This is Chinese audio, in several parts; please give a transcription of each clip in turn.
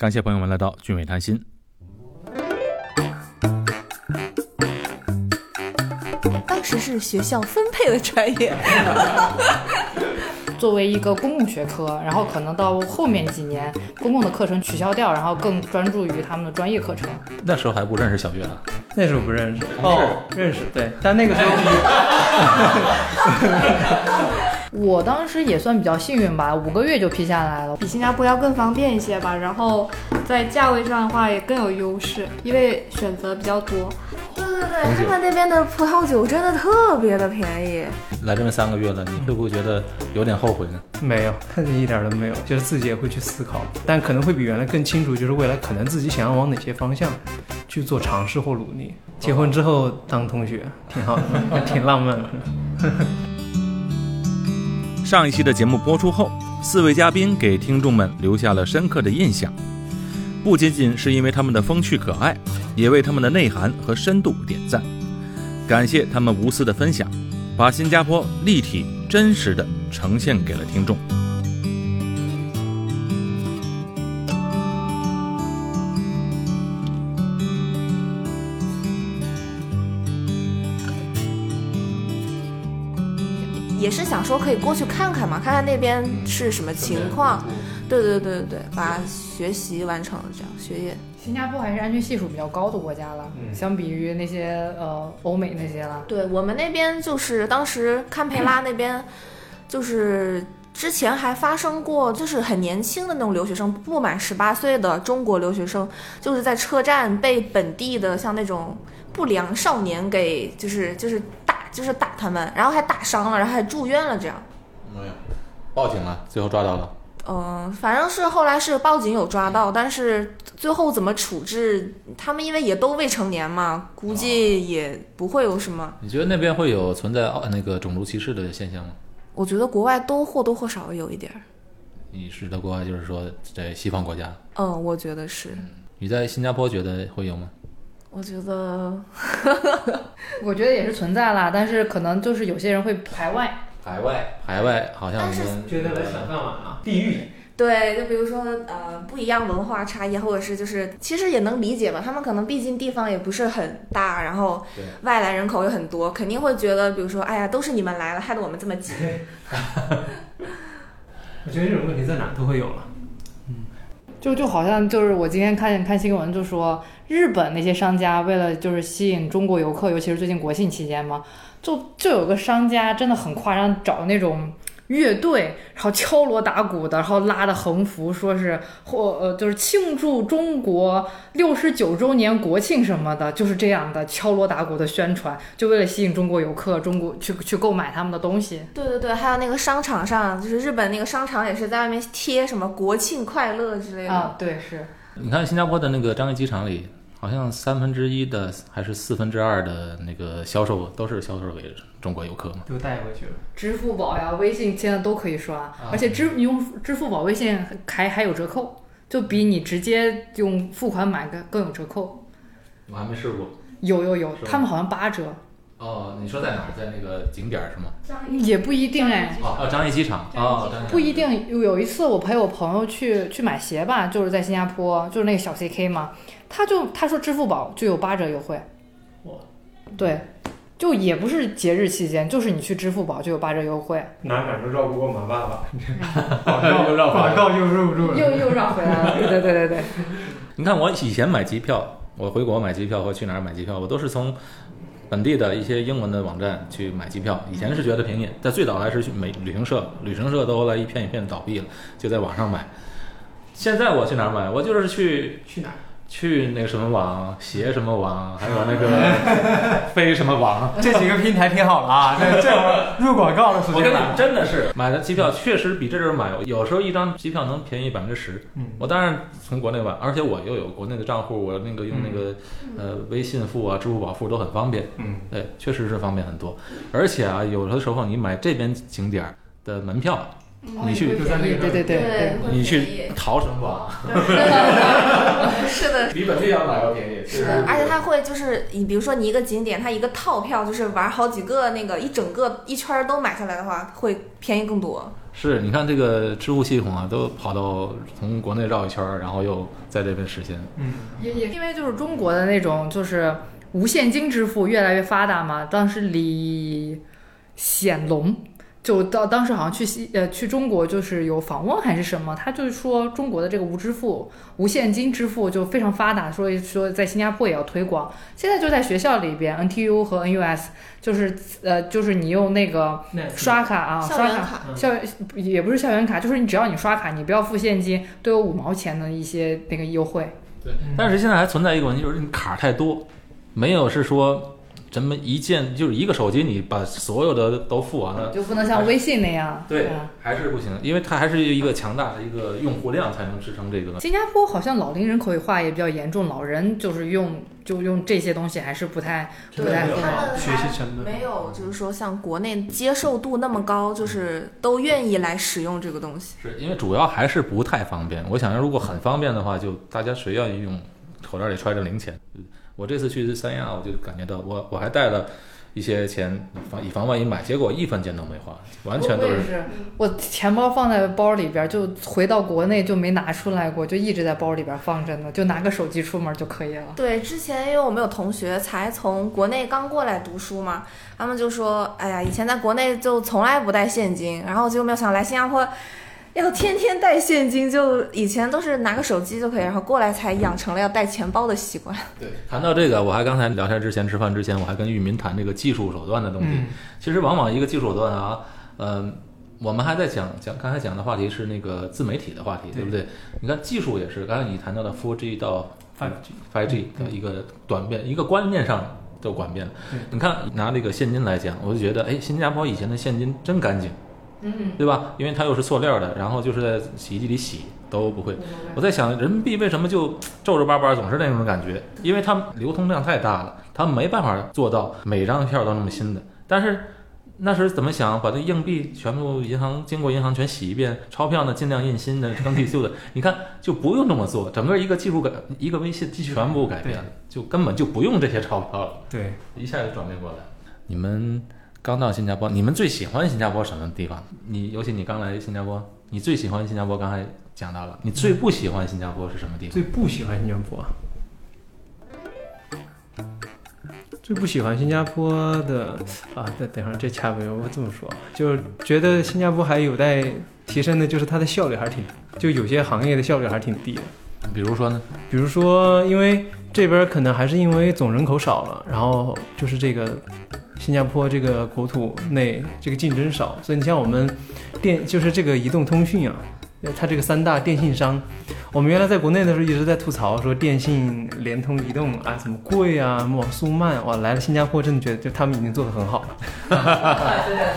感谢朋友们来到俊伟谈心。当时是学校分配的专业。作为一个公共学科，然后可能到后面几年，公共的课程取消掉，然后更专注于他们的专业课程。那时候还不认识小月啊，那时候不认识哦，认识对，但那个时候 我当时也算比较幸运吧，五个月就批下来了。比新加坡要更方便一些吧，然后在价位上的话也更有优势，因为选择比较多。对对对，他们那边的葡萄酒真的特别的便宜。来这边三个月了，你会不会觉得有点后悔呢？没有，一点都没有，就是自己也会去思考，但可能会比原来更清楚，就是未来可能自己想要往哪些方向去做尝试或努力。结婚之后当同学挺好的，挺浪漫的。上一期的节目播出后，四位嘉宾给听众们留下了深刻的印象，不仅仅是因为他们的风趣可爱，也为他们的内涵和深度点赞。感谢他们无私的分享，把新加坡立体真实的呈现给了听众。说可以过去看看嘛，看看那边是什么情况。对对对对对，把学习完成了这样学业。新加坡还是安全系数比较高的国家了，相比于那些呃欧美那些了。对我们那边就是当时堪培拉那边，就是之前还发生过，就是很年轻的那种留学生，不满十八岁的中国留学生，就是在车站被本地的像那种不良少年给就是就是打就是打他们，然后还打伤了，然后还住院了这样。没有，报警了，最后抓到了。嗯，反正是后来是报警有抓到，但是最后怎么处置，他们因为也都未成年嘛，估计也不会有什么。你觉得那边会有存在那个种族歧视的现象吗？我觉得国外都或多或少有一点儿。你是在国外，就是说在西方国家？嗯，我觉得是。你在新加坡觉得会有吗？我觉得，我觉得也是存在啦，但是可能就是有些人会排外。排外，排外，好像觉得来小饭碗啊，地域。对，就比如说呃，不一样文化差异，或者是就是其实也能理解吧。他们可能毕竟地方也不是很大，然后外来人口又很多，肯定会觉得，比如说，哎呀，都是你们来了，害得我们这么挤。我觉得这种问题在哪都会有了。就就好像就是我今天看看新闻，就说日本那些商家为了就是吸引中国游客，尤其是最近国庆期间嘛。就就有个商家真的很夸张，找那种乐队，然后敲锣打鼓的，然后拉的横幅，说是或呃就是庆祝中国六十九周年国庆什么的，就是这样的敲锣打鼓的宣传，就为了吸引中国游客，中国去去购买他们的东西。对对对，还有那个商场上，就是日本那个商场也是在外面贴什么国庆快乐之类的。啊，对，是。你看新加坡的那个樟宜机场里。好像三分之一的还是四分之二的那个销售都是销售给中国游客嘛？都带回去了。支付宝呀、微信现在都可以刷，而且支你用支付宝、微信还还有折扣，就比你直接用付款买个更有折扣。我还没试过。有有有，他们好像八折。哦，你说在哪儿？在那个景点是吗？也不一定哎。哦，张掖机场。哦，不一定。有一次我陪我朋友去去买鞋吧，就是在新加坡，就是那个小 CK 嘛。他就他说支付宝就有八折优惠，哇，对，就也不是节日期间，就是你去支付宝就有八折优惠。哪哪都绕不过马爸爸，广告又绕，广告又入住了，又又绕回来了。对对对对对。你看我以前买机票，我回国买机票或去哪儿买机票，我都是从本地的一些英文的网站去买机票。以前是觉得便宜，在最早还是去美旅行社，旅行社都后来一片一片倒闭了，就在网上买。现在我去哪儿买？我就是去去哪儿？去那个什么网，携什么网，还有那个 飞什么网，这几个平台挺好了啊。这这会儿入广告了，我跟你真的是买的机票确实比这阵买，有时候一张机票能便宜百分之十。嗯，我当然从国内买，而且我又有国内的账户，我那个用那个呃微信付啊、支付宝付都很方便。嗯，对，确实是方便很多。而且啊，有的时候你买这边景点的门票。你去就在那个对对对，你去淘什么网？是的，比本地要买要便宜？是的，而且他会就是你比如说你一个景点，它一个套票就是玩好几个那个一整个一圈都买下来的话，会便宜更多。是，你看这个支付系统啊，都跑到从国内绕一圈，然后又在这边实现。嗯，也也因为就是中国的那种就是无现金支付越来越发达嘛，当时李显龙就到当时好像去西呃去中国就是有访问还是什么，他就是说中国的这个无支付、无现金支付就非常发达，所以说在新加坡也要推广。现在就在学校里边，NTU 和 NUS 就是呃就是你用那个刷卡啊，刷卡校园卡校园也不是校园卡，就是你只要你刷卡，你不要付现金，都有五毛钱的一些那个优惠。对，但是现在还存在一个问题，就是你卡太多，没有是说咱们一键就是一个手机你把所有的都付完了。就不能像微信那样。对嗯，还是不行，因为它还是一个强大的一个用户量才能支撑这个。新加坡好像老龄人口化也比较严重，老人就是用就用这些东西还是不太不太对会。学习成本没有，就是说像国内接受度那么高，就是都愿意来使用这个东西。是因为主要还是不太方便。我想，如果很方便的话，就大家谁愿意用口袋里揣着零钱？我这次去三亚，我就感觉到我我还带了一些钱，防以防万一买，结果一分钱都没花，完全都是。我也是，我钱包放在包里边，就回到国内就没拿出来过，就一直在包里边放着呢，就拿个手机出门就可以了。对，之前因为我们有同学才从国内刚过来读书嘛，他们就说，哎呀，以前在国内就从来不带现金，然后结果没有想来新加坡。要天天带现金，就以前都是拿个手机就可以，然后过来才养成了要带钱包的习惯。对，谈到这个，我还刚才聊天之前吃饭之前，我还跟玉民谈这个技术手段的东西。嗯其实往往一个技术手段啊，呃，我们还在讲讲刚才讲的话题是那个自媒体的话题，对不对？你看技术也是，刚才你谈到的 4G 到 5G Five G 的一个转变，一个观念上的转变。你看拿这个现金来讲，我就觉得，哎，新加坡以前的现金真干净，嗯，对吧？因为它又是塑料的，然后就是在洗衣机里洗都不会。我在想，人民币为什么就皱皱巴巴，总是那种感觉？因为它流通量太大了，它没办法做到每张票都那么新的。但是那时怎么想，把这硬币全部银行经过银行全洗一遍，钞票呢尽量印新的、更替旧的。你看就不用这么做，整个一个技术改，一个微信全部改变了，就根本就不用这些钞票了，对，一下就转变过来。你们刚到新加坡，你们最喜欢新加坡什么地方？你尤其你刚来新加坡，你最喜欢新加坡，刚才讲到了，你最不喜欢新加坡是什么地方？最不喜欢新加坡。最不喜欢新加坡的啊，等等会儿这掐不我这么说，就是觉得新加坡还有待提升的，就是它的效率还是挺，就有些行业的效率还是挺低的。比如说呢？比如说，因为这边可能还是因为总人口少了，然后就是这个新加坡这个国土内这个竞争少，所以你像我们电就是这个移动通讯啊，它这个三大电信商，我们原来在国内的时候一直在吐槽说电信、联通、移动啊怎么贵啊，网速慢，哇，来了新加坡真的觉得就他们已经做得很好了。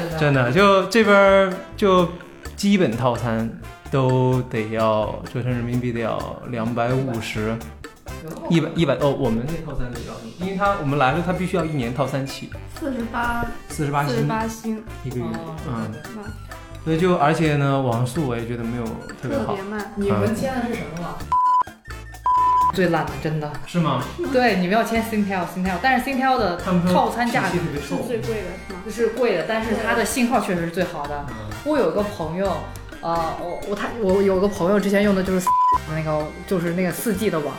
真的，就这边儿就基本套餐都得要折成人民币得要两百五十，一百一百哦，我们那套餐得要，因为他我们来了，他必须要一年套餐起，四十八，四十八四十星八星，一个月，哦嗯，那所以就而且呢，网速我也觉得没有特别好特别，慢。你们签的是什么网？最烂的，真的。是吗？对，你们要签 Singtel，Singtel，但是 Singtel 的套餐价格是最贵的是吗？是贵的，但是它的信号确实是最好的。我有一个朋友，呃，我我他我有个朋友之前用的就是 那个就是那个四 G 的网，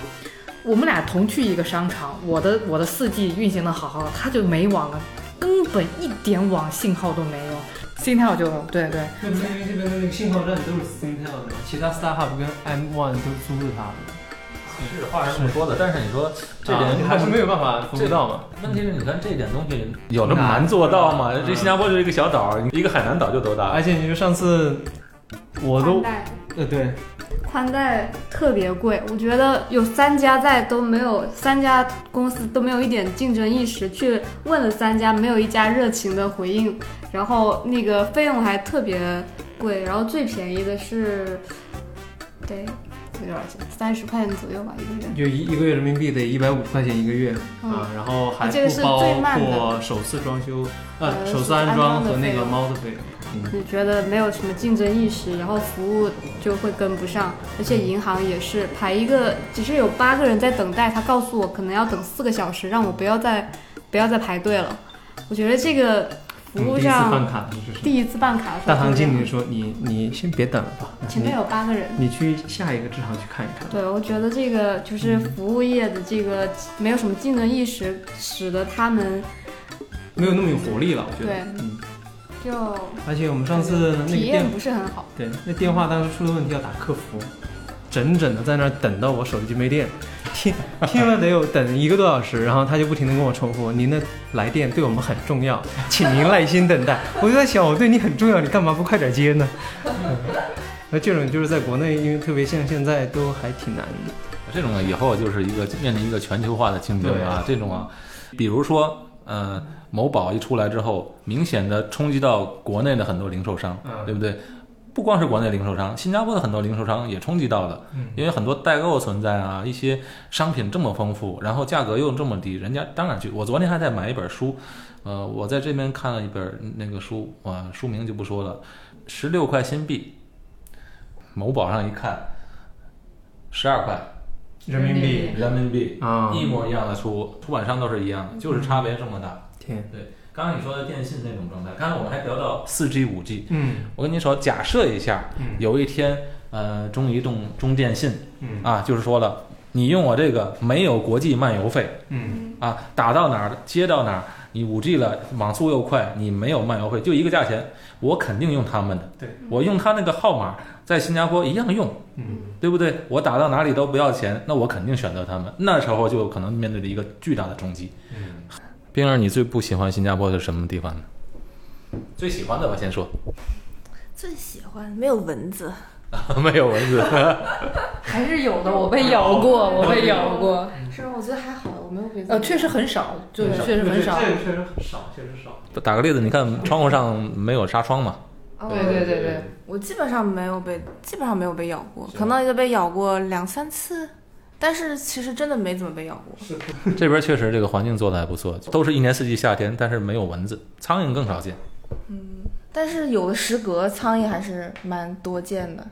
我们俩同去一个商场，我的我的四 G 运行的好好的，他就没网了，根本一点网信号都没有。Singtel 就对对，那不是因为这边的那个信号站都是 Singtel 的吗？其他 StarHub 跟 M1 都租的它的，是话是这么说的，但是你说这点啊还是没有办法服务到嘛。问题是，你看这点东西有那么难做到吗？难这新加坡就是一个小岛，一个海南岛就多大？而且你说上次我都，呃对，宽带特别贵，我觉得有三家在都没有，三家公司都没有一点竞争意识，去问了三家，没有一家热情的回应，然后那个费用还特别贵，然后最便宜的是，对，得多少钱？三十块钱左右吧，一个月。就一一个月人民币得一百五块钱一个月、嗯啊，然后还这个是不包最慢的括首次装修，呃，呃首次安装和那个猫的费用。嗯，你觉得没有什么竞争意识，然后服务就会跟不上，而且银行也是排一个，只是有八个人在等待，他告诉我可能要等四个小时，让我不要再不要再排队了。我觉得这个服务嗯第一次办上，卡就是第一次办卡的时候大堂经理说你你先别等了吧，前面有八个人。你你去下一个支行去看一看。对，我觉得这个就是服务业的这个没有什么竞争意识，使得他们没有那么有活力了，我觉得。对嗯，就而且我们上次那个体验不是很好。对那电话当时出了问题要打客服，整整的在那儿等到我手机没电，听听了得有等一个多小时，然后他就不停的跟我重复您的来电对我们很重要，请您耐心等待。我就在想，我对你很重要，你干嘛不快点接呢？嗯 那这种就是在国内，因为特别像现在都还挺难的。这种呢，以后就是一个面临一个全球化的竞争啊。这种啊，比如说，呃，某宝一出来之后，明显的冲击到国内的很多零售商，嗯对不对？不光是国内零售商，新加坡的很多零售商也冲击到了，嗯因为很多代购存在啊，一些商品这么丰富，然后价格又这么低，人家当然去。我昨天还在买一本书，呃，我在这边看了一本那个书，啊，书名就不说了，十六块新币，某宝上一看，十二块。人民币人民币啊，一模一样的书，出版商都是一样的，就是差别这么大。天，刚刚你说的电信那种状态，刚才我们还聊到四 G、五 G，嗯我跟你说，假设一下，嗯有一天，呃，中移动、中电信嗯啊，就是说了，你用我这个没有国际漫游费嗯啊，打到哪儿接到哪儿，你五 G 了，网速又快，你没有漫游费，就一个价钱，我肯定用他们的。对，我用他那个号码，在新加坡一样用。嗯对不对？我打到哪里都不要钱，那我肯定选择他们。那时候就可能面对着一个巨大的冲击。嗯，冰儿，你最不喜欢新加坡的什么地方呢？最喜欢的我，先说，最喜欢没有蚊子，没有蚊子。还是有的，我被咬过，我被咬过。是吗？我觉得还好，我没有被呃，确实很少，就确实很少。这个确实很少，确实少。打个例子，你看窗户上没有纱窗嘛？哦对对对对，我基本上没有被，基本上没有被咬过，可能也就被咬过两三次，但是其实真的没怎么被咬过。这边确实这个环境做的还不错，都是一年四季夏天，但是没有蚊子，苍蝇更少见。嗯但是有的时隔苍蝇还是蛮多见的，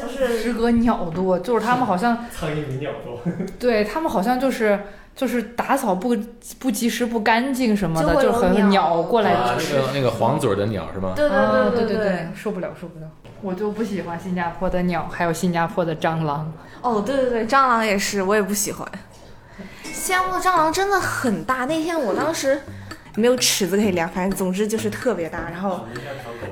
就是时隔鸟多，就是他们好像苍蝇比鸟多。对他们好像就是就是打扫不不及时不干净什么的，就很鸟鸟过来啊，吃。那个那个黄嘴儿的鸟是吗？对对啊对对对对，受不了受不了。我就不喜欢新加坡的鸟，还有新加坡的蟑螂。哦，对对对，蟑螂也是，我也不喜欢。新加坡的蟑螂真的很大，那天我当时没有尺子可以量，反正总之就是特别大，然后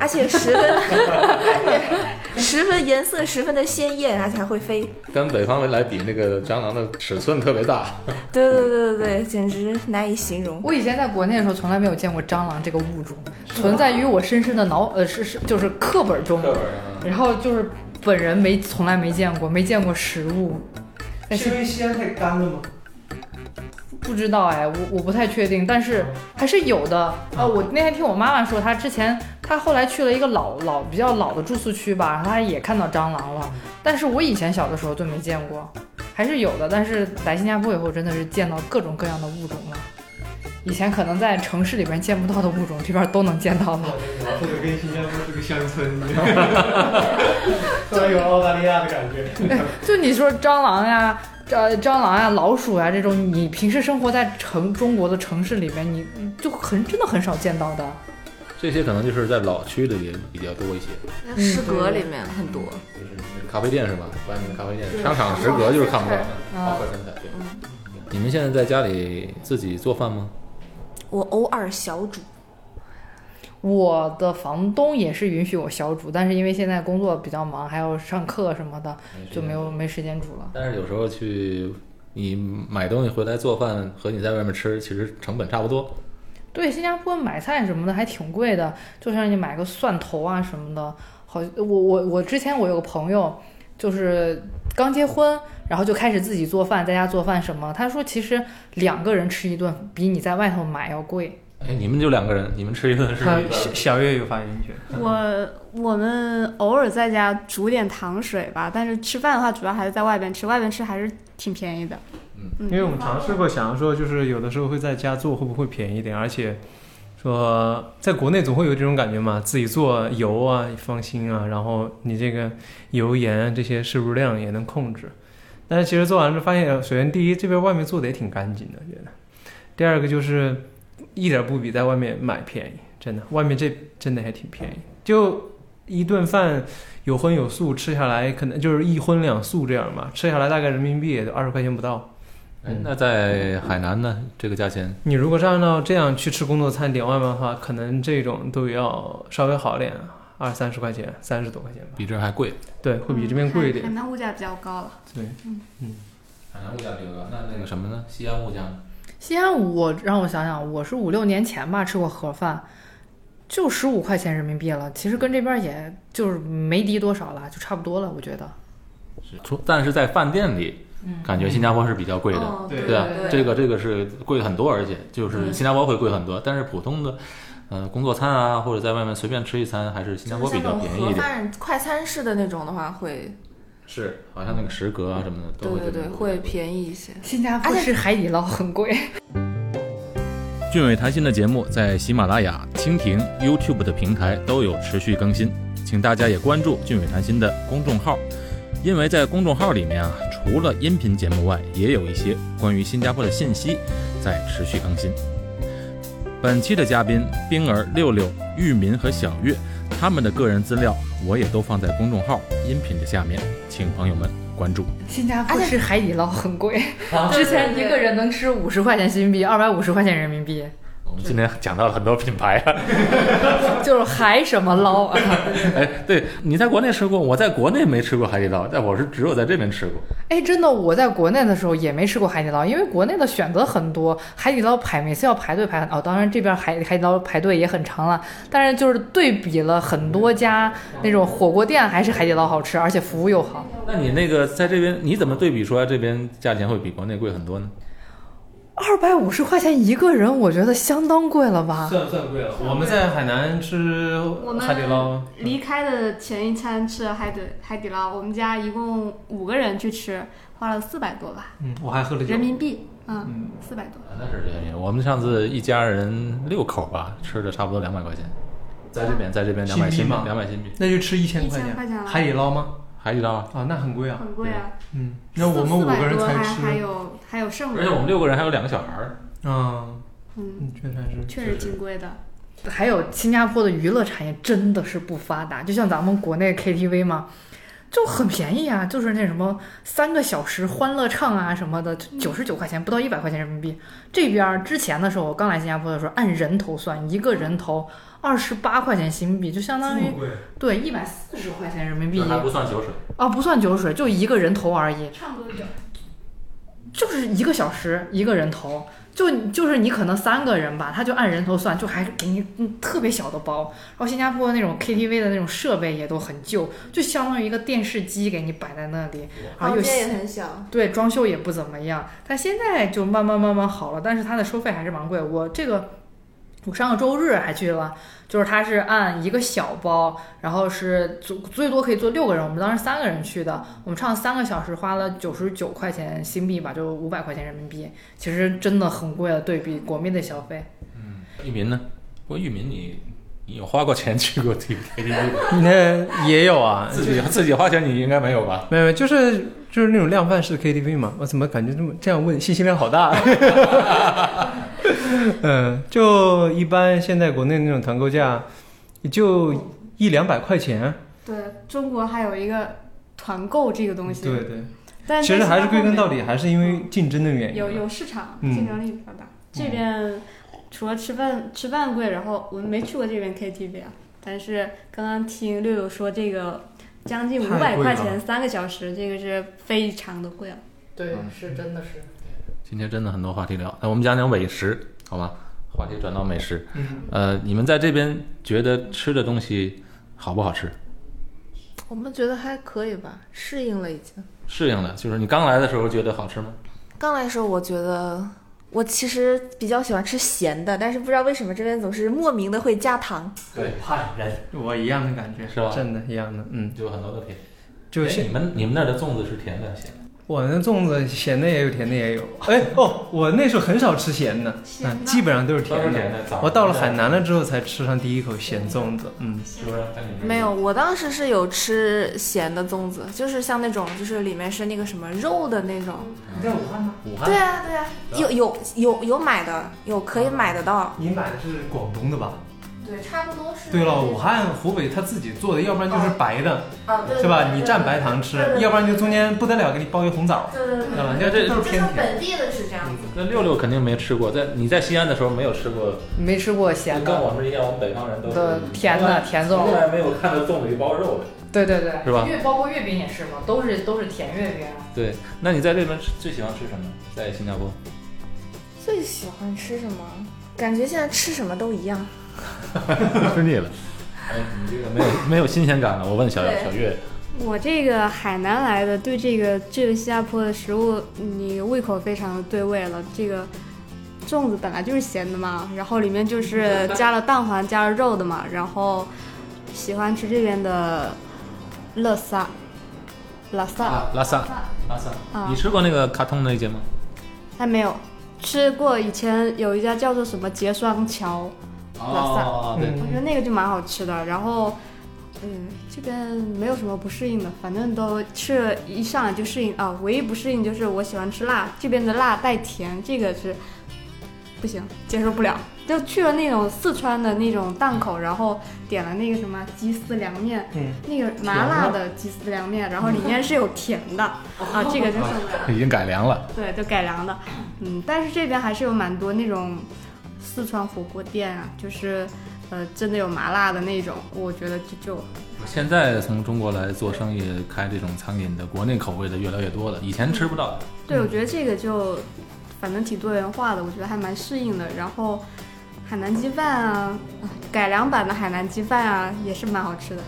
而且十分，而且十分颜色十分的鲜艳，而且还会飞。跟北方来比，那个蟑螂的尺寸特别大。对对对对对，简直难以形容。我以前在国内的时候，从来没有见过蟑螂这个物种，存在于我深深的脑呃是是就是课本中，然后就是本人没从来没见过，没见过实物。但是因为西安太干了吗？不知道哎，我我不太确定，但是还是有的。呃，我那天听我妈妈说，她之前她后来去了一个老老比较老的住宿区吧，她也看到蟑螂了。但是我以前小的时候就没见过，还是有的。但是来新加坡以后，真的是见到各种各样的物种了。以前可能在城市里边见不到的物种，这边都能见到了。或者跟新加坡是个乡村一样，突然 有澳大利亚的感觉。就你说蟑螂呀、呃蟑螂呀、老鼠啊这种，你平时生活在城中国的城市里面，你就很真的很少见到的。这些可能就是在老区里比较多一些，食阁里面很多，就是咖啡店是吧？外面的咖啡店，商场食阁就是看不到的。你们现在在家里自己做饭吗？我偶尔小煮。我的房东也是允许我小煮，但是因为现在工作比较忙，还要上课什么的，就没有没时间煮了。但是有时候去你买东西回来做饭和你在外面吃，其实成本差不多。对，新加坡买菜什么的还挺贵的，就像你买个蒜头啊什么的，好，我我我之前我有个朋友，就是刚结婚，然后就开始自己做饭，在家做饭什么，他说其实两个人吃一顿比你在外头买要贵。哎，你们就两个人，你们吃一顿是小小月有发言权。我我们偶尔在家煮点糖水吧，但是吃饭的话主要还是在外边吃，外边吃还是挺便宜的。嗯嗯，因为我们尝试过，想要说就是有的时候会在家做，会不会便宜一点？而且说在国内总会有这种感觉嘛，自己做油啊放心啊，然后你这个油盐这些摄入量也能控制。但是其实做完之后发现，首先第一这边外面做的也挺干净的，觉得；第二个就是一点不比在外面买便宜，真的，外面这真的还挺便宜，就一顿饭。有荤有素，吃下来可能就是一荤两素这样吧，吃下来大概人民币也就二十块钱不到。哎，那在海南呢？这个价钱你如果是按照这样去吃工作餐点外卖的话，可能这种都要稍微好点，二三十块钱，三十多块钱吧。比这还贵。对，会比这边贵一点海。南物价比较高了。对，嗯嗯海南物价比较高，那那个什么呢？西安物价呢？西安我让我想想，我是五六年前吧吃过盒饭，就十五块钱人民币了，其实跟这边也就是没低多少了，就差不多了，我觉得。是，除但是在饭店里，嗯感觉新加坡是比较贵的。哦对对啊，这个这个是贵很多，而且就是新加坡会贵很多，但是普通的，呃，工作餐啊，或者在外面随便吃一餐，还是新加坡比较便宜一点。盒饭快餐式的那种的话会，是，好像那个食阁啊什么的都会对对对，会便宜一些。新加坡而且吃海底捞很贵。俊伟谈心的节目在喜马拉雅、蜻蜓、YouTube 的平台都有持续更新，请大家也关注俊伟谈心的公众号，因为在公众号里面啊，除了音频节目外，也有一些关于新加坡的信息在持续更新。本期的嘉宾冰儿、六六、玉民和小月，他们的个人资料我也都放在公众号音频的下面，请朋友们关注。新加坡吃海底捞很贵，啊之前一个人能吃五十块钱新币，二百五十块钱人民币，我们今天讲到了很多品牌啊，就是海什么捞啊！哎，对你在国内吃过，我在国内没吃过海底捞，但我是只有在这边吃过。哎，真的，我在国内的时候也没吃过海底捞，因为国内的选择很多，海底捞排每次要排队排很哦，当然这边海海底捞排队也很长了，但是就是对比了很多家那种火锅店，还是海底捞好吃，而且服务又好。那你那个在这边，你怎么对比出来这边价钱会比国内贵很多呢？二百五十块钱一个人，我觉得相当贵了吧？算算贵了。我们在海南吃我们海底捞，离开的前一餐吃了海底海底捞，我们家一共五个人去吃，花了四百多吧，嗯，我还喝了酒人。民币，嗯，嗯，四百多。那是便宜。我们上次一家人六口吧，吃的差不多两百块钱，在这边，在这边两百新币吗，两百新币。那就吃一千块钱了海底捞吗？海底捞啊，啊，那很贵啊。很贵啊，嗯，那我们五个人才400多还。有还有剩的，而且我们六个人还有两个小孩儿。啊，嗯，嗯，确实还是。确实挺贵的。还有新加坡的娱乐产业真的是不发达，就像咱们国内 KTV 嘛，就很便宜啊，就是那什么三个小时欢乐唱啊什么的，九十九块钱，不到一百块钱人民币。这边儿之前的时候，我刚来新加坡的时候，按人头算，一个人头二十八块钱新币，就相当于。对一百四十块钱人民币这还不算酒水，哦，不算酒水，就一个人头而已，唱多久？就是一个小时一个人头。就就是你可能三个人吧，他就按人头算，就还给你嗯特别小的包。然后新加坡那种 KTV 的那种设备也都很旧，就相当于一个电视机给你摆在那里，然后又房间也很小，对装修也不怎么样。但现在就慢慢慢慢好了，但是它的收费还是蛮贵。我这个我上个周日还去了，就是他是按一个小包，然后是最最多可以坐六个人，我们当时三个人去的，我们唱三个小时，花了九十九块钱新币吧，就五百块钱人民币，其实真的很贵了，对比国内的消费。嗯玉民呢？不过玉民你你有花过钱去过 T KTV 吗？那也有啊，自己自己花钱你应该没有吧？没有，就是就是那种量贩式 KTV 嘛。我怎么感觉这么这样问，信息量好大？嗯，就一般现在国内那种团购价，也就一两百块钱。对中国还有一个团购这个东西，对对，但其实还是归根到底还是因为竞争的原因。有有市场，嗯竞争力比较大。这边除了吃饭吃饭贵，然后我们没去过这边 KTV 啊，但是刚刚听六六说这个将近五百块钱三个小时，这个是非常的贵了。对嗯是真的是。今天真的很多话题聊，那我们讲讲美食，好吗？话题转到美食，嗯，呃，你们在这边觉得吃的东西好不好吃？我们觉得还可以吧，适应了已经。适应了，就是你刚来的时候觉得好吃吗？刚来的时候，我觉得我其实比较喜欢吃咸的，但是不知道为什么这边总是莫名的会加糖。对，怕人，我一我那粽子咸的也有，甜的也有。哎哦，我那时候很少吃咸的，咸的嗯，基本上都是甜的。的。我到了海南了之后才吃上第一口咸粽子，嗯，没有，我当时是有吃咸的粽子，就是像那种就是里面是那个什么肉的那种。你在武汉吗？武汉对啊对啊，有有有有买的，有可以买得到。你买的是广东的吧？对，差不多是。对了，武汉、湖北他自己做的，要不然就是白的，啊，对是吧？你蘸白糖吃要不然就中间不得了，给你包一红枣，对对对知道吧？对这这都是偏甜。本地的是这样子。那六六肯定没吃过，在你在西安的时候没有吃过，没吃过咸跟我，们一样，我们北方人都是甜的甜粽，从来没有看到粽子里包肉的。对对对，是吧月包括月饼也是嘛，都是都是甜月饼。对，那你在这边吃最喜欢吃什么？在新加坡？最喜欢吃什么？感觉现在吃什么都一样。吃腻了。哎，你这个没有没有新鲜感了。我问小小月，我这个海南来的，对这个这个新加坡的食物，你胃口非常的对味了。这个粽子本来就是咸的嘛，然后里面就是加了蛋黄、加了肉的嘛，然后喜欢吃这边的乐萨、拉萨，啊拉萨，拉萨，啊你吃过那个卡通那一间吗？还没有吃过。以前有一家叫做什么结霜桥，拉萨哦，对，嗯我觉得那个就蛮好吃的。然后，嗯，这边没有什么不适应的，反正都吃了一上来就适应啊。唯一不适应就是我喜欢吃辣，这边的辣带甜，这个是不行，接受不了。就去了那种四川的那种档口，然后点了那个什么鸡丝凉面，嗯，那个麻辣的鸡丝凉面，然后里面是有甜的啊，这个就受不了。已经改良了。对，就改良的，嗯，但是这边还是有蛮多那种四川火锅店啊，就是呃真的有麻辣的那种，我觉得就就现在从中国来做生意，开这种餐饮的，国内口味的越来越多了，以前吃不到。对我觉得这个就反正挺多元化的，我觉得还蛮适应的。然后海南鸡饭啊，啊改良版的海南鸡饭啊，也是蛮好吃的。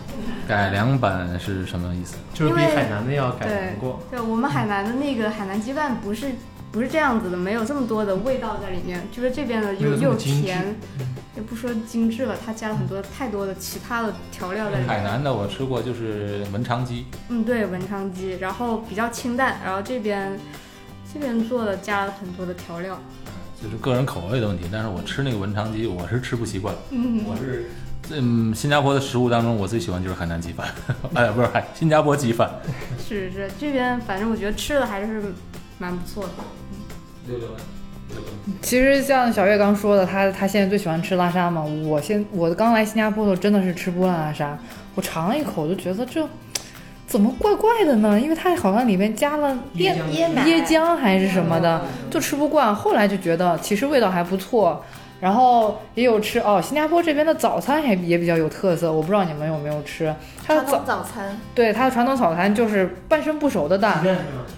改良版是什么意思？就是比海南的要改良过。对，我们海南的那个海南鸡饭不是不是这样子的，没有这么多的味道在里面，就是这边的又又甜，也不说精致了，它加了很多太多的其他的调料在里面。海南的我吃过，就是文昌鸡，嗯，对，文昌鸡，然后比较清淡，然后这边这边做的加了很多的调料。就是个人口味的问题。但是我吃那个文昌鸡，我是吃不习惯。嗯，我是，嗯，新加坡的食物当中，我最喜欢就是海南鸡饭，哎，不是海新加坡鸡饭。是是，这边反正我觉得吃的还是蛮不错的。六六呢？六六其实像小月刚说的，她她现在最喜欢吃拉沙嘛。我现我刚来新加坡的时候真的是吃不惯拉沙，我尝了一口就觉得这怎么怪怪的呢？因为它好像里面加了椰椰椰奶椰浆还是什么的，就吃不惯。后来就觉得其实味道还不错。然后也有吃哦，新加坡这边的早餐也也比较有特色，我不知道你们有没有吃。它的早传统早餐，对它的传统早餐就是半生不熟的蛋？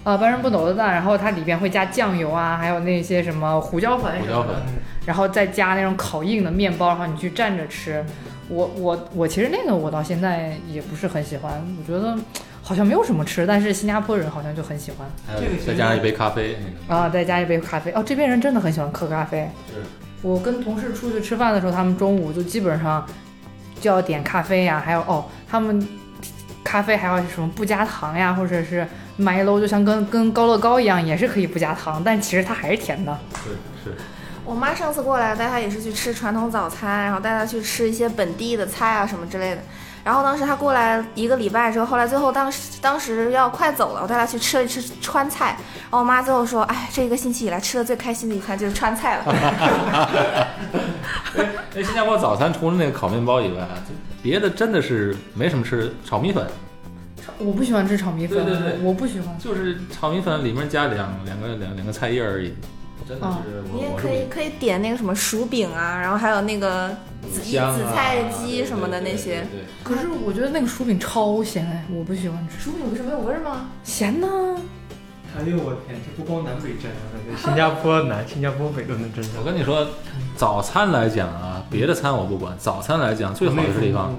啊，半生不熟的蛋，然后它里边会加酱油啊，还有那些什么胡椒粉胡椒粉，然后再加那种烤硬的面包，然后你去蘸着吃。我我我其实那个我到现在也不是很喜欢，我觉得好像没有什么吃，但是新加坡人好像就很喜欢还有这个再加上一杯咖啡，那个啊，再加一杯咖啡。哦，这边人真的很喜欢喝咖啡。我跟同事出去吃饭的时候，他们中午就基本上就要点咖啡呀，还有哦，他们咖啡还要什么不加糖呀，或者是 Milo，就像跟跟高乐高一样，也是可以不加糖，但其实它还是甜的。是是，我妈上次过来带她也是去吃传统早餐，然后带她去吃一些本地的菜啊什么之类的。然后当时他过来一个礼拜之后，后来最后当时当时要快走了，我带他去吃了一吃川菜。然后我妈最后说：“哎，这一个星期以来吃的最开心的一餐就是川菜了。哎，那新加坡早餐除了那个烤面包以外啊，就别的真的是没什么吃，炒米粉我不喜欢吃炒米粉，对对对我不喜欢。就是炒米粉里面加两两个两两个菜叶而已，真的是你也可以可以点那个什么薯饼啊，然后还有那个紫啊紫菜鸡什么的那些。对对对可是我觉得那个薯饼超咸哎，我不喜欢吃。薯饼不是没有味儿吗？咸呢？哎呦我天，这不光南北争啊，新加坡南、新加坡北都能争。我跟你说，早餐来讲啊，别的餐我不管，早餐来讲最好的地方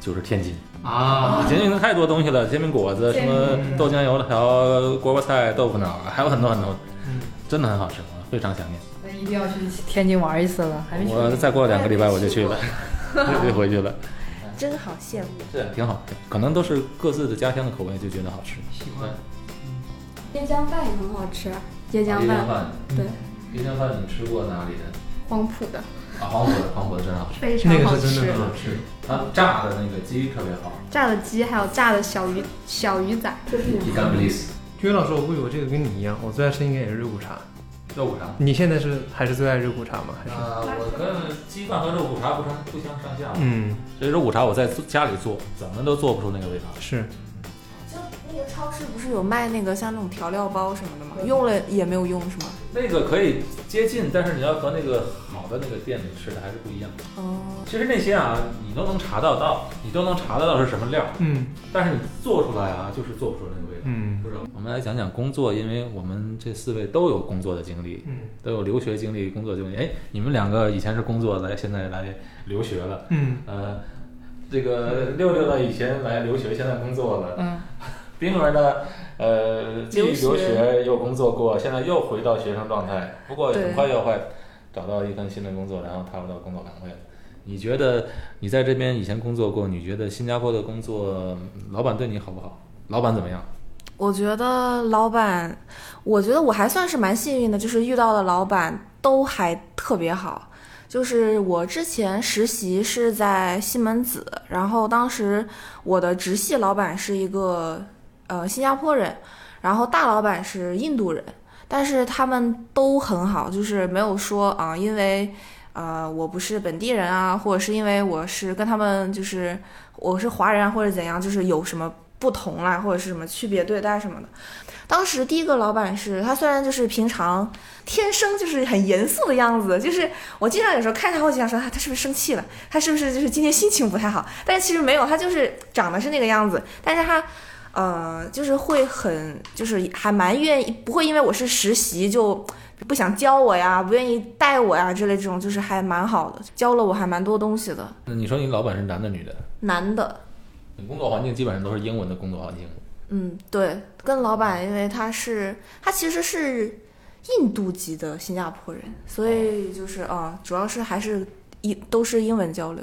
就是天津。啊，天津太多东西了，煎饼果子、什么豆浆油条、锅巴菜、豆腐脑，还有很多很多，嗯真的很好吃，我非常想念。那一定要去天津玩一次了，还没去。我再过两个礼拜我就去了，就回去了。真好羡慕。是挺好，可能都是各自的家乡的口味，就觉得好吃。喜欢。椰浆饭也很好吃，椰浆饭，饭，对，椰浆饭你吃过哪里的？黄埔的，啊，黄埔的，黄埔的真好吃。非常好那个是真吃的。很好吃。它炸的那个鸡特别好。炸的鸡，还有炸的小鱼小鱼仔，伊甘布里斯君老师，我估计我这个跟你一样，我最爱吃应该也是肉骨茶。肉骨茶。你现在是还是最爱肉骨茶吗？还是？啊，我跟鸡饭和肉骨茶不相不相上下。嗯，所以肉骨茶我在家里做，怎么都做不出那个味道。是。就那个超市不是有卖那个像那种调料包什么的吗？用了也没有用是吗？那个可以接近，但是你要和那个好的那个店里吃的还是不一样。哦，其实那些啊，你都能查得到，你都能查得到是什么料，嗯但是你做出来啊，就是做不出那个味道。嗯不是，我们来讲讲工作，因为我们这四位都有工作的经历，嗯都有留学经历、工作经历。哎，你们两个以前是工作来，现在来留学了。嗯呃，这个六六呢，以前来留学，现在工作了。嗯，冰儿呢，呃，既留留学学又工作过，现在又回到学生状态，不过很快又会找到一份新的工作，然后踏入到工作岗位。你觉得你在这边以前工作过，你觉得新加坡的工作老板对你好不好？老板怎么样？我觉得老板，我觉得我还算是蛮幸运的，就是遇到的老板都还特别好。就是我之前实习是在西门子，然后当时我的直系老板是一个呃新加坡人，然后大老板是印度人，但是他们都很好，就是没有说啊、因为呃我不是本地人啊，或者是因为我是跟他们就是我是华人啊，或者怎样，就是有什么不同啦，或者是什么区别对待什么的。当时第一个老板是他，虽然就是平常天生就是很严肃的样子，就是我经常有时候看他，我经常说他他是不是生气了，他是不是就是今天心情不太好？但是其实没有，他就是长得是那个样子，但是他。呃，就是会很，就是还蛮愿意，不会因为我是实习就不想教我呀，不愿意带我呀之类这种，就是还蛮好的，教了我还蛮多东西的。那你说你老板是男的女的？男的，你工作环境基本上都是英文的工作环境。嗯，对，跟老板，因为他是他其实是印度籍的新加坡人，所以就是啊、主要是还是英都是英文交流。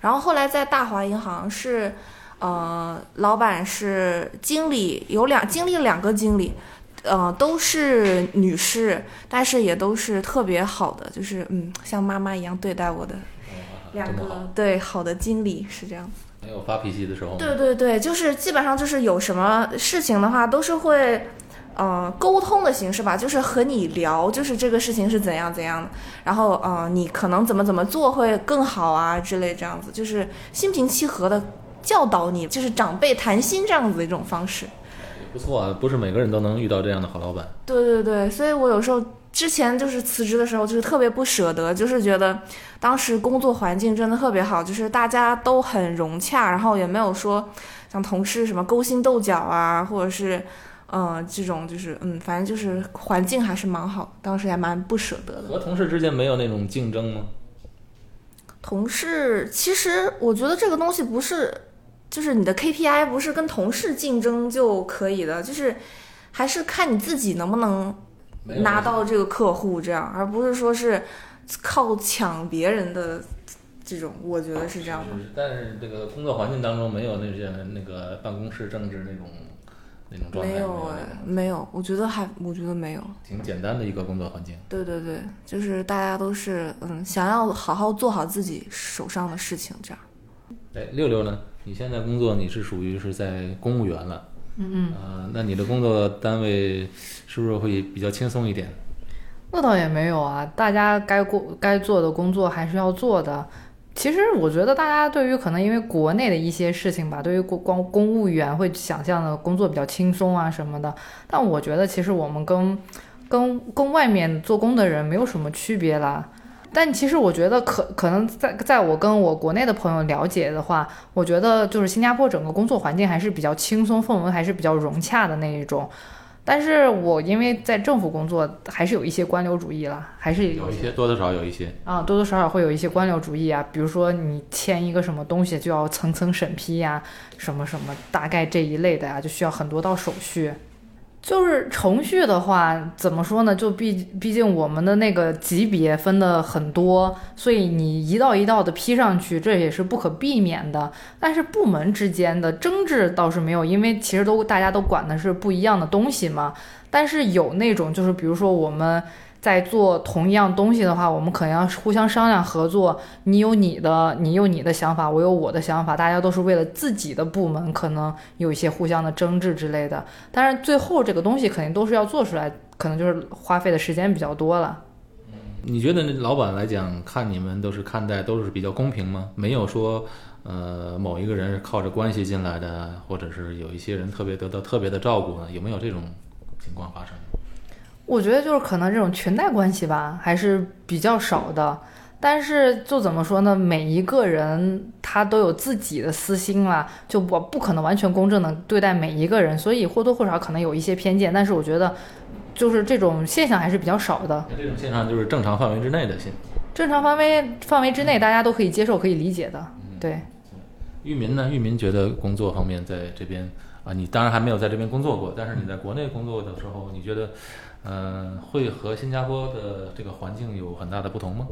然后后来在大华银行是，呃，老板是经理，有两经历了两个经理，呃，都是女士，但是也都是特别好的，就是嗯，像妈妈一样对待我的两个对好的经理是这样子。没有发脾气的时候？对对对，就是基本上就是有什么事情的话，都是会，呃，沟通的形式吧，就是和你聊，就是这个事情是怎样怎样的，然后呃，你可能怎么怎么做会更好啊之类这样子，就是心平气和的教导你，就是长辈谈心这样子的一种方式。不错啊，不是每个人都能遇到这样的好老板。对对对，所以我有时候之前就是辞职的时候，就是特别不舍得，就是觉得当时工作环境真的特别好，就是大家都很融洽，然后也没有说像同事什么勾心斗角啊，或者是嗯、呃这种就是嗯，反正就是环境还是蛮好，当时还蛮不舍得的。和同事之间没有那种竞争吗？同事其实我觉得这个东西不是，就是你的 KPI 不是跟同事竞争就可以的，就是还是看你自己能不能拿到这个客户，这样，而不是说是靠抢别人的这种，我觉得是这样的。是但是这个工作环境当中没有那些那个办公室政治那种那种状态，没有有哎，没有，我觉得还，我觉得没有。挺简单的一个工作环境。对对对，就是大家都是嗯，想要好好做好自己手上的事情，这样。哎，六六呢？你现在工作你是属于是在公务员了，嗯嗯，呃，那你的工作单位是不是会比较轻松一点？那倒也没有啊，大家该过该做的工作还是要做的。其实我觉得大家对于可能因为国内的一些事情吧，对于公光公务员会想象的工作比较轻松啊什么的，但我觉得其实我们跟跟跟外面做工的人没有什么区别啦。但其实我觉得可可能在在我跟我国内的朋友了解的话，我觉得就是新加坡整个工作环境还是比较轻松，氛围还是比较融洽的那一种。但是我因为在政府工作，还是有一些官僚主义啦，还是有一些多多少少有一些。啊，多多少少会有一些官僚主义啊，比如说你签一个什么东西就要层层审批呀、什么什么，大概这一类的呀、就需要很多道手续。就是程序的话，怎么说呢？就毕毕竟我们的那个级别分的很多，所以你一道一道的批上去，这也是不可避免的。但是部门之间的争执倒是没有，因为其实都大家都管的是不一样的东西嘛。但是有那种就是比如说我们。在做同一样东西的话，我们可能要互相商量合作。你有你的，你有你的想法，我有我的想法，大家都是为了自己的部门，可能有一些互相的争执之类的。但是最后这个东西肯定都是要做出来，可能就是花费的时间比较多了。你觉得老板来讲，看你们都是看待都是比较公平吗？没有说，呃，某一个人是靠着关系进来的，或者是有一些人特别得到特别的照顾呢？有没有这种情况发生？我觉得就是可能这种裙带关系吧，还是比较少的。但是就怎么说呢？每一个人他都有自己的私心啦，就我不可能完全公正的对待每一个人，所以或多或少可能有一些偏见。但是我觉得，就是这种现象还是比较少的。这种现象就是正常范围之内的现，正常范围范围之内，大家都可以接受、可以理解的。对。玉民呢？玉民觉得工作方面在这边啊，你当然还没有在这边工作过，但是你在国内工作的时候，你觉得？嗯，会和新加坡的这个环境有很大的不同吗？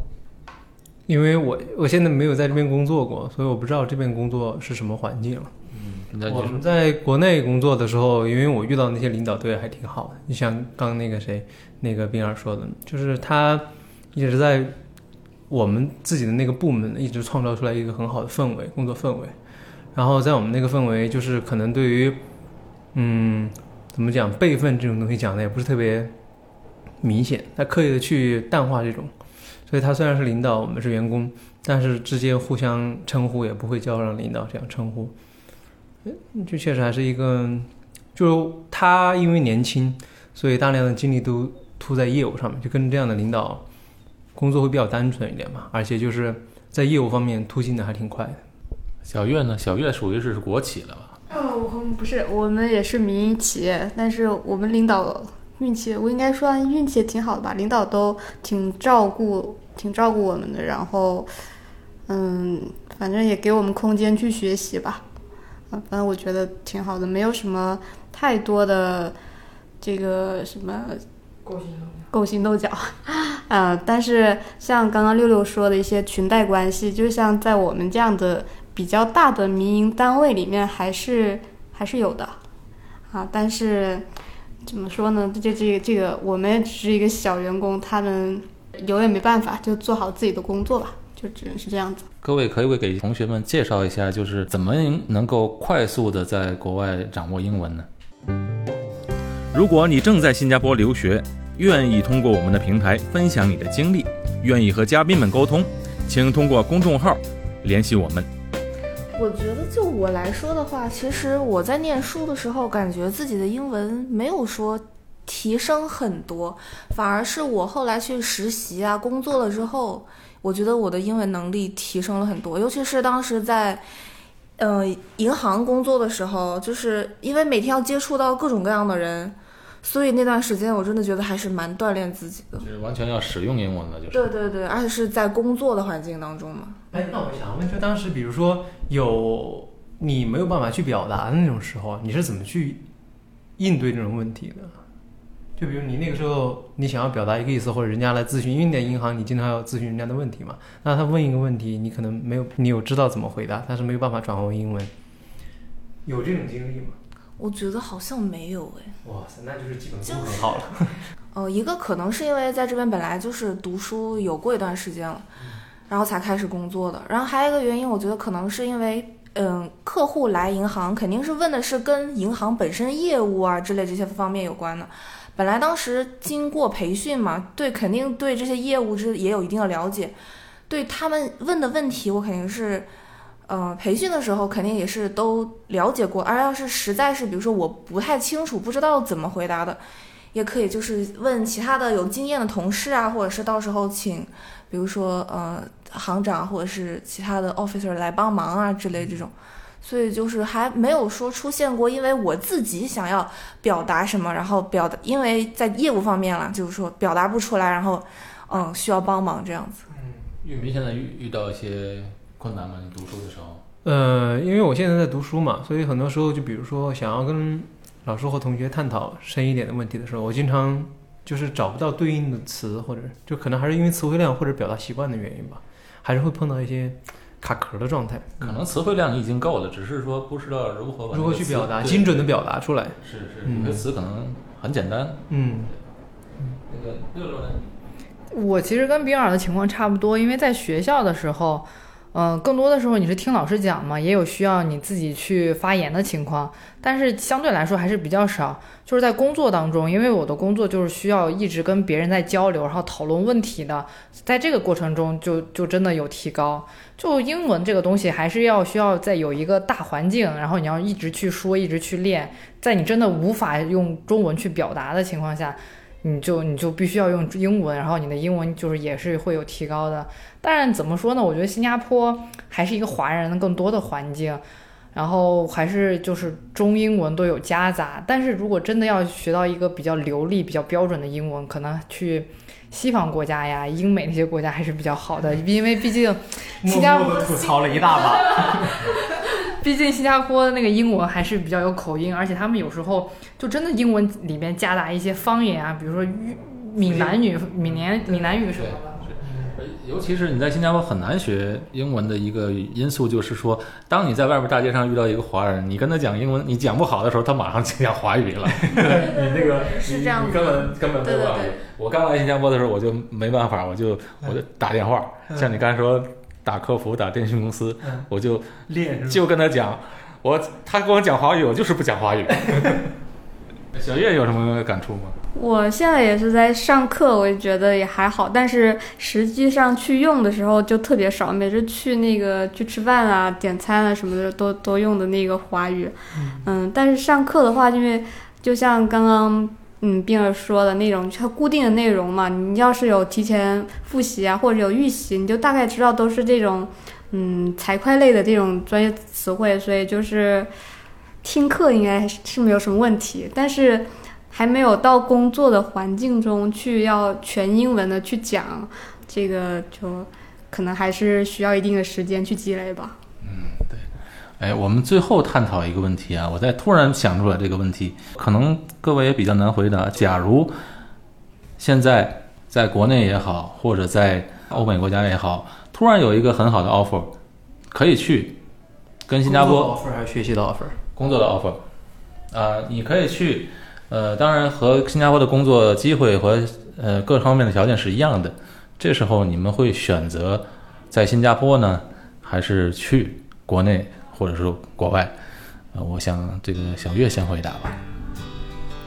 因为我我现在没有在这边工作过，所以我不知道这边工作是什么环境。嗯，我们在国内工作的时候，因为我遇到那些领导对还挺好的。你像刚那个谁，那个冰儿说的，就是他一直在我们自己的那个部门一直创造出来一个很好的氛围，工作氛围。然后在我们那个氛围，就是可能对于，嗯，怎么讲辈分这种东西讲的也不是特别。明显，他刻意的去淡化这种，所以他虽然是领导，我们是员工，但是之间互相称呼也不会叫上领导这样称呼，就确实还是一个，就他因为年轻，所以大量的精力都突在业务上面，就跟这样的领导工作会比较单纯一点嘛，而且就是在业务方面突进的还挺快的。小月呢？小月属于是国企了吧？哦，我们不是，我们也是民营企业，但是我们领导。运气，我应该说运气也挺好的吧，领导都挺照顾，挺照顾我们的。然后，嗯，反正也给我们空间去学习吧。啊，反正我觉得挺好的，没有什么太多的这个什么勾心斗角。啊，但是像刚刚六六说的一些裙带关系，就像在我们这样的比较大的民营单位里面，还是还是有的。啊，但是。怎么说呢？这这这个，我们只是一个小员工，他们有也没办法，就做好自己的工作吧，就只能是这样子。各位可以给同学们介绍一下，就是怎么能够快速的在国外掌握英文呢？如果你正在新加坡留学，愿意通过我们的平台分享你的经历，愿意和嘉宾们沟通，请通过公众号联系我们。我觉得就我来说的话，其实我在念书的时候，感觉自己的英文没有说提升很多，反而是我后来去实习啊、工作了之后，我觉得我的英文能力提升了很多。尤其是当时在，嗯，银行工作的时候，就是因为每天要接触到各种各样的人。所以那段时间我真的觉得还是蛮锻炼自己的，就是完全要使用英文了，就是。对对对，而且是在工作的环境当中嘛。哎，那我想问，就当时比如说有你没有办法去表达的那种时候，你是怎么去应对这种问题的？就比如你那个时候你想要表达一个意思，或者人家来咨询，因为你在银行你经常要咨询人家的问题嘛，那他问一个问题，你可能没有你有知道怎么回答，但是没有办法转换为英文，有这种经历吗？我觉得好像没有哎，哇塞，那就是基本功很好了。呃，一个可能是因为在这边本来就是读书有过一段时间了，然后才开始工作的。然后还有一个原因，我觉得可能是因为，嗯，客户来银行肯定是问的是跟银行本身业务啊之类这些方面有关的。本来当时经过培训嘛，对，肯定对这些业务是也有一定的了解。对他们问的问题，我肯定是。嗯，培训的时候肯定也是都了解过，而要是实在是，比如说我不太清楚，不知道怎么回答的，也可以就是问其他的有经验的同事啊，或者是到时候请，比如说呃行长或者是其他的 officer 来帮忙啊之类这种，所以就是还没有说出现过，因为我自己想要表达什么，然后表达，因为在业务方面了，就是说表达不出来，然后嗯需要帮忙这样子。嗯，玉明现在遇遇到一些。困难吗？你读书的时候？呃，因为我现在在读书嘛，所以很多时候就比如说想要跟老师或同学探讨深一点的问题的时候，我经常就是找不到对应的词，或者就可能还是因为词汇量或者表达习惯的原因吧，还是会碰到一些卡壳的状态。可能词汇量已经够了，只是说不知道如何把如何去表达，精准的表达出来。是是，嗯有些词可能很简单。嗯那个六六呢？我其实跟比尔的情况差不多，因为在学校的时候，嗯、更多的时候你是听老师讲嘛，也有需要你自己去发言的情况，但是相对来说还是比较少。就是在工作当中，因为我的工作就是需要一直跟别人在交流，然后讨论问题的，在这个过程中就就真的有提高。就英文这个东西，还是要需要在有一个大环境，然后你要一直去说，一直去练，在你真的无法用中文去表达的情况下，你就你就必须要用英文，然后你的英文就是也是会有提高的。当然怎么说呢？我觉得新加坡还是一个华人更多的环境，然后还是就是中英文都有夹杂。但是如果真的要学到一个比较流利、比较标准的英文，可能去西方国家呀、英美那些国家还是比较好的，因为毕竟新加坡吐槽了一大把。毕竟新加坡的那个英文还是比较有口音，而且他们有时候就真的英文里面夹杂一些方言啊，比如说粤闽南语、闽南闽南语什么的。尤其是你在新加坡很难学英文的一个因素，就是说，当你在外边大街上遇到一个华人，你跟他讲英文，你讲不好的时候，他马上就讲华语了。你那个是这样根本根本没有办法对对对。我刚来新加坡的时候，我就没办法，我就我就打电话，像你刚才说打客服、打电信公司，嗯我就练？就跟他讲，我他跟我讲华语，我就是不讲华语。小月有什么感触吗？我现在也是在上课，我也觉得也还好，但是实际上去用的时候就特别少。每次去那个去吃饭啊、点餐啊什么的，都都用的那个华语。嗯，但是上课的话，因为就像刚刚嗯冰儿说的那种，它固定的内容嘛，你要是有提前复习啊，或者有预习，你就大概知道都是这种嗯财会类的这种专业词汇，所以就是听课应该是没有什么问题，但是。还没有到工作的环境中去要全英文的去讲，这个就可能还是需要一定的时间去积累吧。嗯，对哎，我们最后探讨一个问题啊，我在突然想出来这个问题，可能各位也比较难回答。假如现在在国内也好，或者在欧美国家也好，突然有一个很好的 offer，可以去跟新加坡工作 offer 还是学习的 offer？工作的 offer，啊、你可以去，呃，当然和新加坡的工作机会和呃各方面的条件是一样的。这时候你们会选择在新加坡呢，还是去国内或者是国外？呃，我想这个小月先回答吧。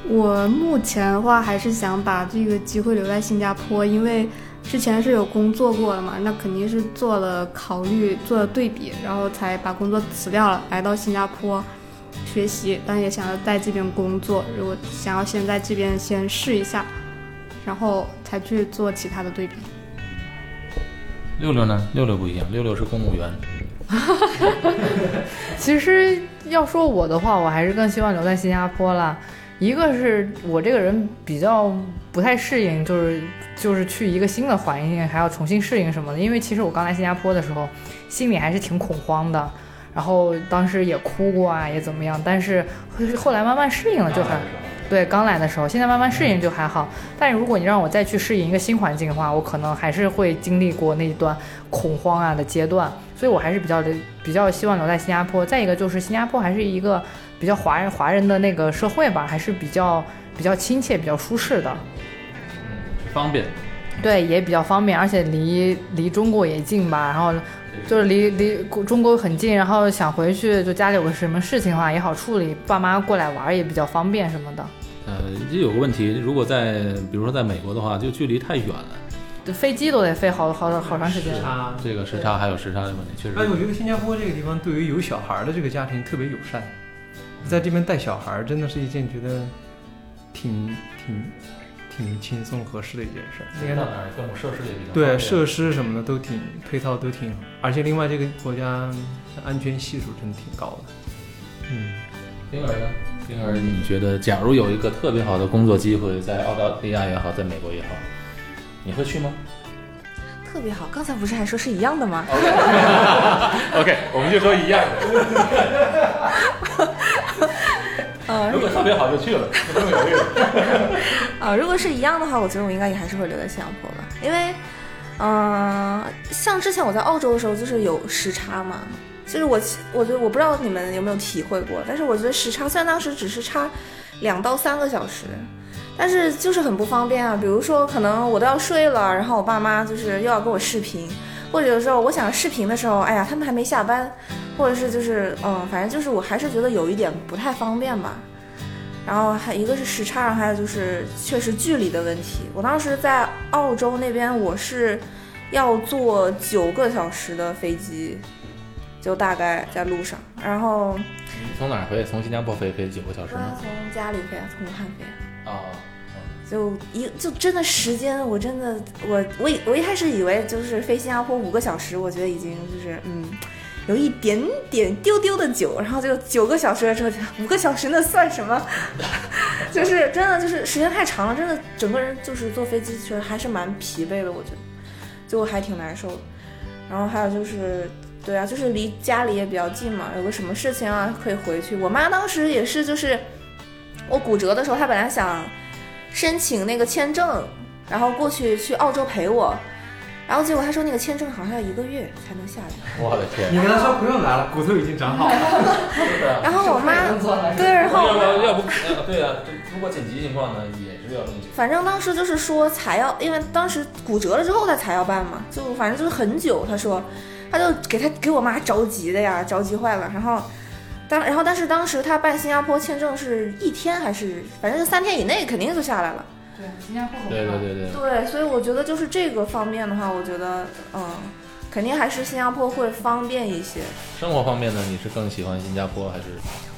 我目前的话还是想把这个机会留在新加坡，因为之前是有工作过的嘛，那肯定是做了考虑，做了对比，然后才把工作辞掉了，来到新加坡学习，但也想要在这边工作。如果想要先在这边先试一下，然后才去做其他的对比。六六呢？六六不一样，六六是公务员。其实要说我的话，我还是更希望留在新加坡啦。一个是我这个人比较不太适应，就是就是去一个新的环境还要重新适应什么的。因为其实我刚来新加坡的时候，心里还是挺恐慌的，然后当时也哭过啊，也怎么样。但是后后来慢慢适应了就还。对，刚来的时候，现在慢慢适应就还好。但是如果你让我再去适应一个新环境的话，我可能还是会经历过那一段恐慌啊的阶段。所以我还是比较的比较希望留在新加坡。再一个就是新加坡还是一个比较华人华人的那个社会吧，还是比较比较亲切、比较舒适的。方便。对，也比较方便，而且离离中国也近吧，然后就是离离中国很近，然后想回去就家里有个什么事情的话也好处理，爸妈过来玩也比较方便什么的。呃，这有个问题，如果在比如说在美国的话，就距离太远了，这飞机都得飞好好好长时间。差。这个时差还有时差的问题，确实。哎，我觉得新加坡这个地方对于有小孩儿的这个家庭特别友善，在这边带小孩儿真的是一件觉得挺挺挺轻松合适的一件事儿。应该到哪儿各种设施也比较对设施什么的都挺配套都挺好，而且另外这个国家安全系数真的挺高的。嗯，冰儿呢？冰儿，你觉得假如有一个特别好的工作机会，在澳大利亚也好，在美国也好，你会去吗特别好。刚才不是还说是一样的吗？？OK，我们就说一样的。呃如果特别好就去了，不用犹豫了。啊，如果是一样的话，我觉得我应该也还是会留在新加坡吧，因为，嗯、像之前我在澳洲的时候，就是有时差嘛，就是我其我觉得我不知道你们有没有体会过，但是我觉得时差虽然当时只是差两到三个小时，但是就是很不方便啊。比如说可能我都要睡了，然后我爸妈就是又要跟我视频，或者有时候我想视频的时候，哎呀他们还没下班，或者是就是嗯，反正就是我还是觉得有一点不太方便吧。然后还一个是时差，还有就是确实距离的问题。我当时在澳洲那边，我是要坐九个小时的飞机，就大概在路上。然后从哪儿飞？从新加坡飞，飞九个小时吗？从家里飞啊，从武汉飞啊，啊，就一就真的时间，我真的我我我一开始以为就是飞新加坡五个小时，我觉得已经就是嗯。有一点点丢丢的久，然后就九个小时了之后，五个小时那算什么？就是真的就是时间太长了，真的整个人就是坐飞机其实还是蛮疲惫的，我觉得就还挺难受的。然后还有就是，对啊，就是离家里也比较近嘛，有个什么事情啊可以回去。我妈当时也是，就是我骨折的时候，她本来想申请那个签证，然后过去去澳洲陪我，然后结果他说那个签证好像要一个月才能下来。我的天！你跟他说不用来了，骨头已经长好了。然后我妈对，然后要不要要不呃对啊，这如果紧急情况呢，也是要这么久。反正当时就是说才要，因为当时骨折了之后他才要办嘛，就反正就是很久。他说，他就给他给我妈着急的呀，着急坏了。然后当然后但是当时他办新加坡签证是一天还是反正就三天以内肯定就下来了。对，新加坡很对对对对，对，所以我觉得就是这个方面的话，我觉得嗯，肯定还是新加坡会方便一些。生活方面呢，你是更喜欢新加坡还是？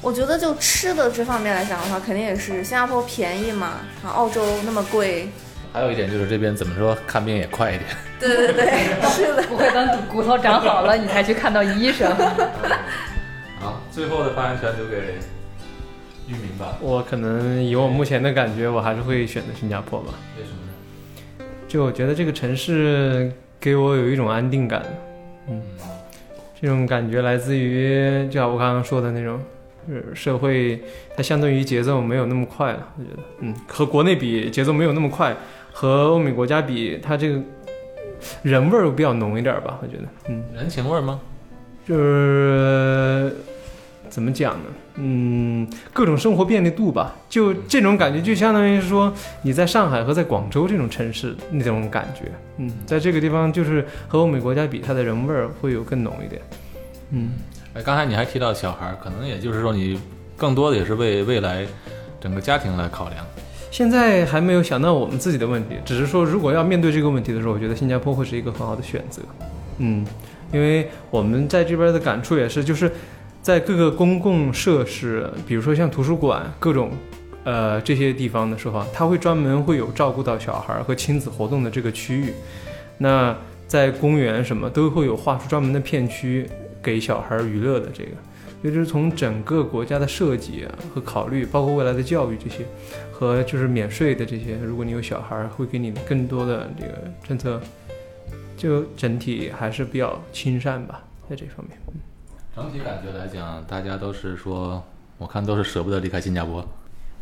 我觉得就吃的这方面来讲的话，肯定也是新加坡便宜嘛，然后澳洲那么贵。还有一点就是这边怎么说，看病也快一点。对对对，是的。不会等骨头长好了你才去看到医生。好，最后的发言权留给玉明吧。我可能以我目前的感觉，我还是会选择新加坡吧。为什么呢？就我觉得这个城市给我有一种安定感，嗯，这种感觉来自于就像我刚刚说的那种，是，社会它相对于节奏没有那么快了，我觉得，嗯，和国内比节奏没有那么快，和欧美国家比，它这个人味儿比较浓一点吧，我觉得，嗯，人情味儿吗？就是怎么讲呢？嗯，各种生活便利度吧，就这种感觉，就相当于是说你在上海和在广州这种城市那种感觉。嗯，在这个地方就是和欧美国家比，它的人味儿会有更浓一点。嗯，哎，刚才你还提到小孩儿，可能也就是说你更多的也是为未来整个家庭来考量。现在还没有想到我们自己的问题，只是说如果要面对这个问题的时候，我觉得新加坡会是一个很好的选择。嗯，因为我们在这边的感触也是，就是在各个公共设施，比如说像图书馆各种。呃，这些地方的时候啊，它会专门会有照顾到小孩和亲子活动的这个区域。那在公园什么都会有划出专门的片区给小孩娱乐的这个，也就是从整个国家的设计和考虑，包括未来的教育这些，和就是免税的这些，如果你有小孩，会给你更多的这个政策，就整体还是比较亲善吧，在这方面。整体感觉来讲，大家都是说，我看都是舍不得离开新加坡，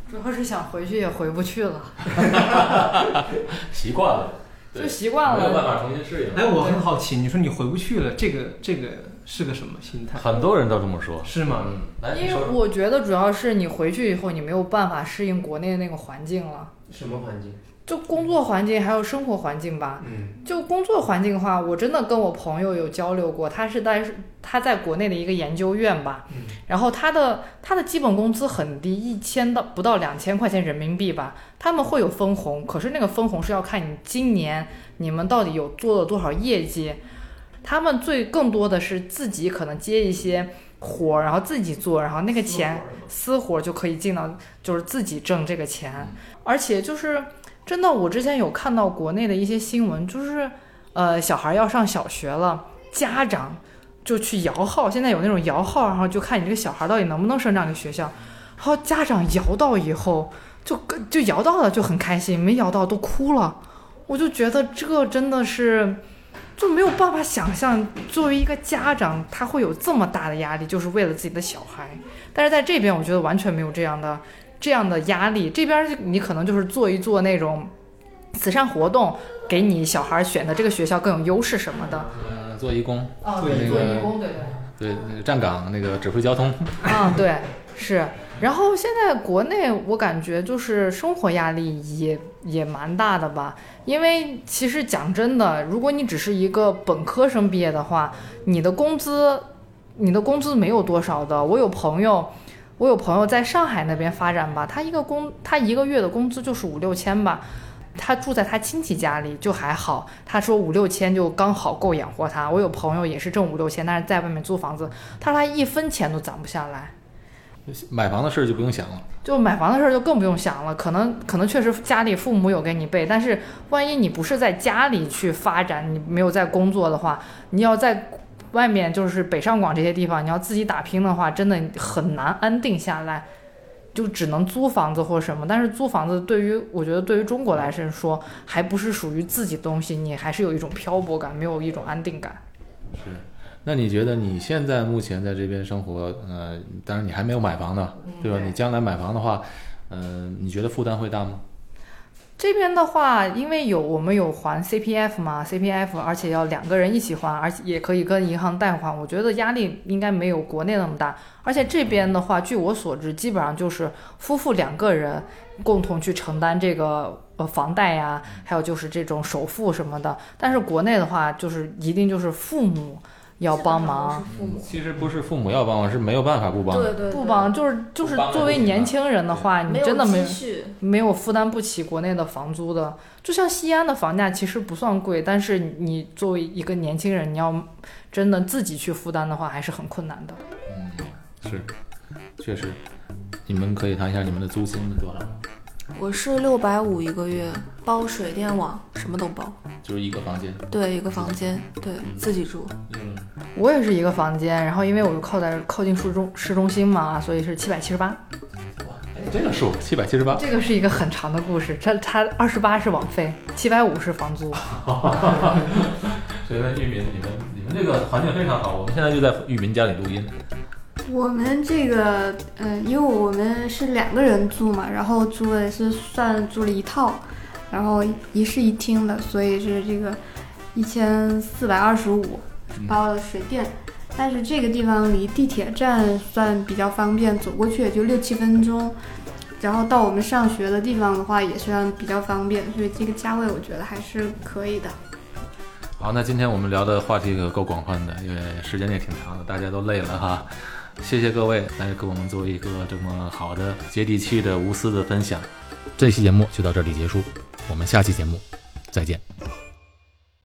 主要是想回去也回不去了，习惯了，就习惯了。没有办法重新适应哎，我很好奇，你说你回不去了，这个这个是个什么心态？很多人都这么说。是吗？嗯，来，因为。我觉得主要是你回去以后，你没有办法适应国内的那个环境了，什么环境？就工作环境还有生活环境吧。嗯就工作环境的话，我真的跟我朋友有交流过，他是在他在国内的一个研究院吧，嗯然后他的他的基本工资很低，一千到不到两千块钱人民币吧。他们会有分红，可是那个分红是要看你今年你们到底有做了多少业绩。他们最更多的是自己可能接一些活儿，然后自己做，然后那个钱私活儿就可以进到，就是自己挣这个钱，而且就是真的，我之前有看到国内的一些新闻，就是呃，小孩要上小学了，家长就去摇号，现在有那种摇号，然后就看你这个小孩到底能不能上这样的学校，然后家长摇到以后，就跟就摇到了就很开心，没摇到都哭了，我就觉得这真的是。就没有办法想象，作为一个家长，他会有这么大的压力，就是为了自己的小孩。但是在这边，我觉得完全没有这样的这样的压力。这边你可能就是做一做那种慈善活动，给你小孩选的这个学校更有优势什么的。呃，做义工，啊，对那个工，对对。对那个站岗那个指挥交通，啊，对，是。然后现在国内我感觉就是生活压力也也蛮大的吧，因为其实讲真的，如果你只是一个本科生毕业的话，你的工资，你的工资没有多少的。我有朋友，我有朋友在上海那边发展吧，他一个工，他一个月的工资就是五六千吧。他住在他亲戚家里就还好，他说五六千就刚好够养活他。我有朋友也是挣五六千，但是在外面租房子，他说他一分钱都攒不下来。买房的事儿就不用想了，就买房的事儿就更不用想了。可能可能确实家里父母有给你备，但是万一你不是在家里去发展，你没有在工作的话，你要在外面就是北上广这些地方，你要自己打拼的话，真的很难安定下来。就只能租房子或什么，但是租房子对于我觉得对于中国来说，还不是属于自己东西，你还是有一种漂泊感，没有一种安定感。是，那你觉得你现在目前在这边生活，呃，当然你还没有买房呢，对吧？你将来买房的话，嗯，你觉得负担会大吗？这边的话，因为有我们有还 CPF 嘛，CPF，而且要两个人一起还，而且也可以跟银行贷款，我觉得压力应该没有国内那么大。而且这边的话，据我所知，基本上就是夫妇两个人共同去承担这个呃房贷呀，还有就是这种首付什么的。但是国内的话，就是一定就是父母。要帮忙，其实不是父母要帮忙，是没有办法不帮。对对，不帮就是就是作为年轻人的话，你真的没有没有负担不起国内的房租的。就像西安的房价其实不算贵，但是你作为一个年轻人，你要真的自己去负担的话，还是很困难的。嗯，是，确实。你们可以谈一下你们的租金是多少？我是六百五一个月，包水电网，什么都包，就是一个房间。对，一个房间，对自己住。嗯，我也是一个房间，然后因为我就靠在靠近市中市中心嘛，所以是七百七十八。哇，这个数七百七十八，这个是一个很长的故事。它它二十八是网费，七百五是房租。所以呢，玉民，你们你们这个环境非常好，我们现在就在玉民家里录音。我们这个，嗯，因为我们是两个人住嘛，然后租的是算租了一套，然后一室一厅的，所以是这个一千四百二十五，包了水电。但是这个地方离地铁站算比较方便，走过去也就六七分钟。然后到我们上学的地方的话，也算比较方便，所以这个价位我觉得还是可以的。好，那今天我们聊的话题可够广泛的，因为时间也挺长的，大家都累了哈。谢谢各位来给我们做一个这么好的、接地气的、无私的分享。这期节目就到这里结束，我们下期节目再见。